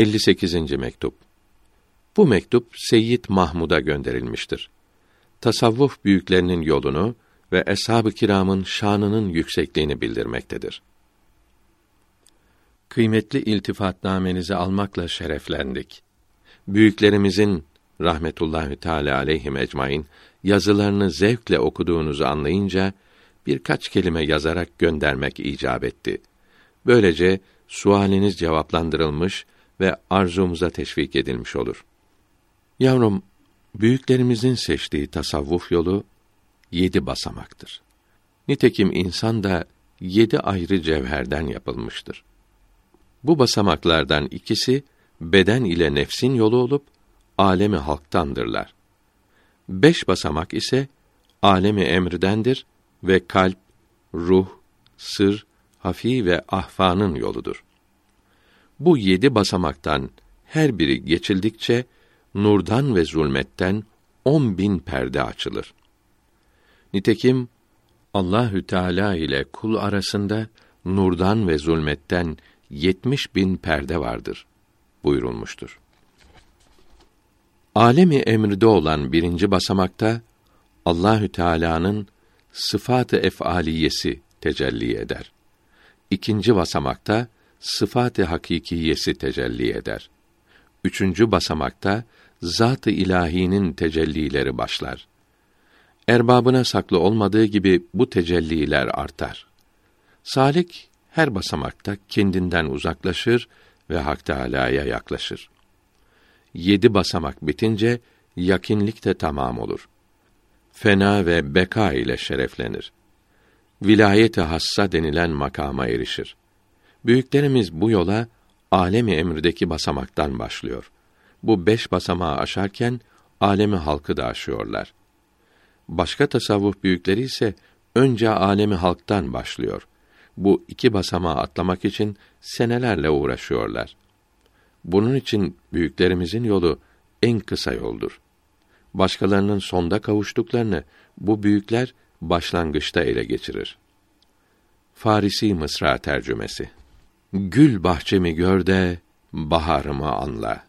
58. mektup. Bu mektup Seyyid Mahmud'a gönderilmiştir. Tasavvuf büyüklerinin yolunu ve eshab-ı kiramın şanının yüksekliğini bildirmektedir. Kıymetli iltifatnamenizi almakla şereflendik. Büyüklerimizin rahmetullahi teala aleyhim ecmaîn yazılarını zevkle okuduğunuzu anlayınca birkaç kelime yazarak göndermek icap etti. Böylece sualiniz cevaplandırılmış ve arzumuza teşvik edilmiş olur. Yavrum, büyüklerimizin seçtiği tasavvuf yolu yedi basamaktır. Nitekim insan da yedi ayrı cevherden yapılmıştır. Bu basamaklardan ikisi beden ile nefsin yolu olup alemi halktandırlar. Beş basamak ise alemi emrdendir ve kalp, ruh, sır, hafi ve ahfanın yoludur. Bu yedi basamaktan her biri geçildikçe nurdan ve zulmetten on bin perde açılır. Nitekim Allahü Teala ile kul arasında nurdan ve zulmetten yetmiş bin perde vardır buyurulmuştur. Alemi emrde olan birinci basamakta Allahü Teala'nın sıfatı ef'aliyesi tecelli eder. İkinci basamakta sıfat-ı hakikiyesi tecelli eder. Üçüncü basamakta zat-ı ilahinin tecellileri başlar. Erbabına saklı olmadığı gibi bu tecelliler artar. Salik her basamakta kendinden uzaklaşır ve Hak Teâlâ'ya yaklaşır. Yedi basamak bitince yakinlik de tamam olur. Fena ve beka ile şereflenir. Vilayet-i hassa denilen makama erişir. Büyüklerimiz bu yola alemi emrdeki basamaktan başlıyor. Bu beş basamağı aşarken alemi halkı da aşıyorlar. Başka tasavvuf büyükleri ise önce alemi halktan başlıyor. Bu iki basamağı atlamak için senelerle uğraşıyorlar. Bunun için büyüklerimizin yolu en kısa yoldur. Başkalarının sonda kavuştuklarını bu büyükler başlangıçta ele geçirir. Farisi Mısra tercümesi Gül bahçemi gör de baharımı anla.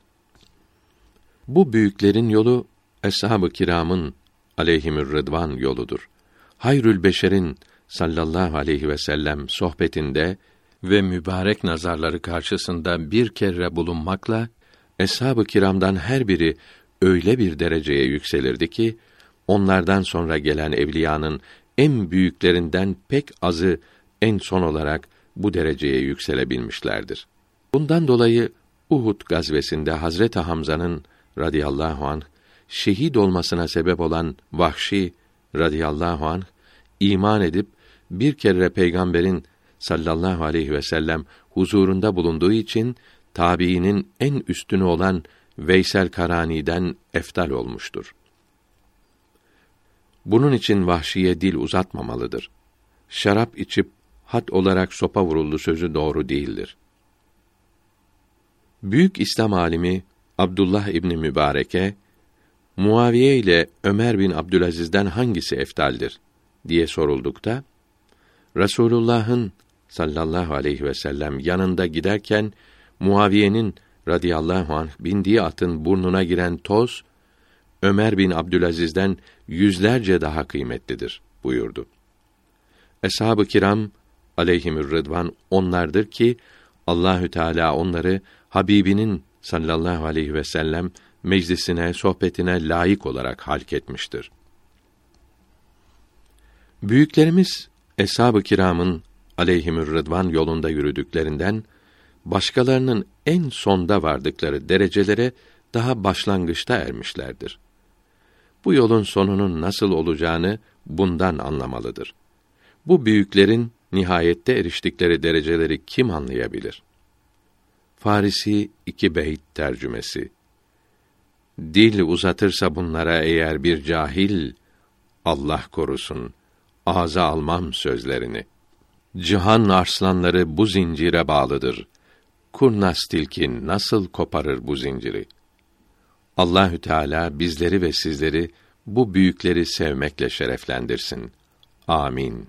Bu büyüklerin yolu eshab-ı kiramın aleyhimür rıdvan yoludur. Hayrül beşerin sallallahu aleyhi ve sellem sohbetinde ve mübarek nazarları karşısında bir kere bulunmakla eshab-ı kiramdan her biri öyle bir dereceye yükselirdi ki onlardan sonra gelen evliyanın en büyüklerinden pek azı en son olarak bu dereceye yükselebilmişlerdir. Bundan dolayı Uhud gazvesinde Hazreti Hamza'nın radıyallahu anh şehit olmasına sebep olan Vahşi radıyallahu anh iman edip bir kere peygamberin sallallahu aleyhi ve sellem huzurunda bulunduğu için tabiinin en üstünü olan Veysel Karani'den eftal olmuştur. Bunun için vahşiye dil uzatmamalıdır. Şarap içip hat olarak sopa vuruldu sözü doğru değildir. Büyük İslam alimi Abdullah İbni Mübareke Muaviye ile Ömer bin Abdülaziz'den hangisi eftaldir diye soruldukta Resulullah'ın sallallahu aleyhi ve sellem yanında giderken Muaviye'nin radıyallahu anh bindiği atın burnuna giren toz Ömer bin Abdülaziz'den yüzlerce daha kıymetlidir buyurdu. Eshab-ı kiram aleyhimür rıdvan onlardır ki Allahü Teala onları Habibinin sallallahu aleyhi ve sellem meclisine, sohbetine layık olarak halk etmiştir. Büyüklerimiz eshab-ı kiramın aleyhimür rıdvan yolunda yürüdüklerinden başkalarının en sonda vardıkları derecelere daha başlangıçta ermişlerdir. Bu yolun sonunun nasıl olacağını bundan anlamalıdır. Bu büyüklerin nihayette eriştikleri dereceleri kim anlayabilir? Farisi iki beyt tercümesi. Dil uzatırsa bunlara eğer bir cahil, Allah korusun, ağza almam sözlerini. Cihan arslanları bu zincire bağlıdır. Kurnaz tilki nasıl koparır bu zinciri? Allahü Teala bizleri ve sizleri bu büyükleri sevmekle şereflendirsin. Amin.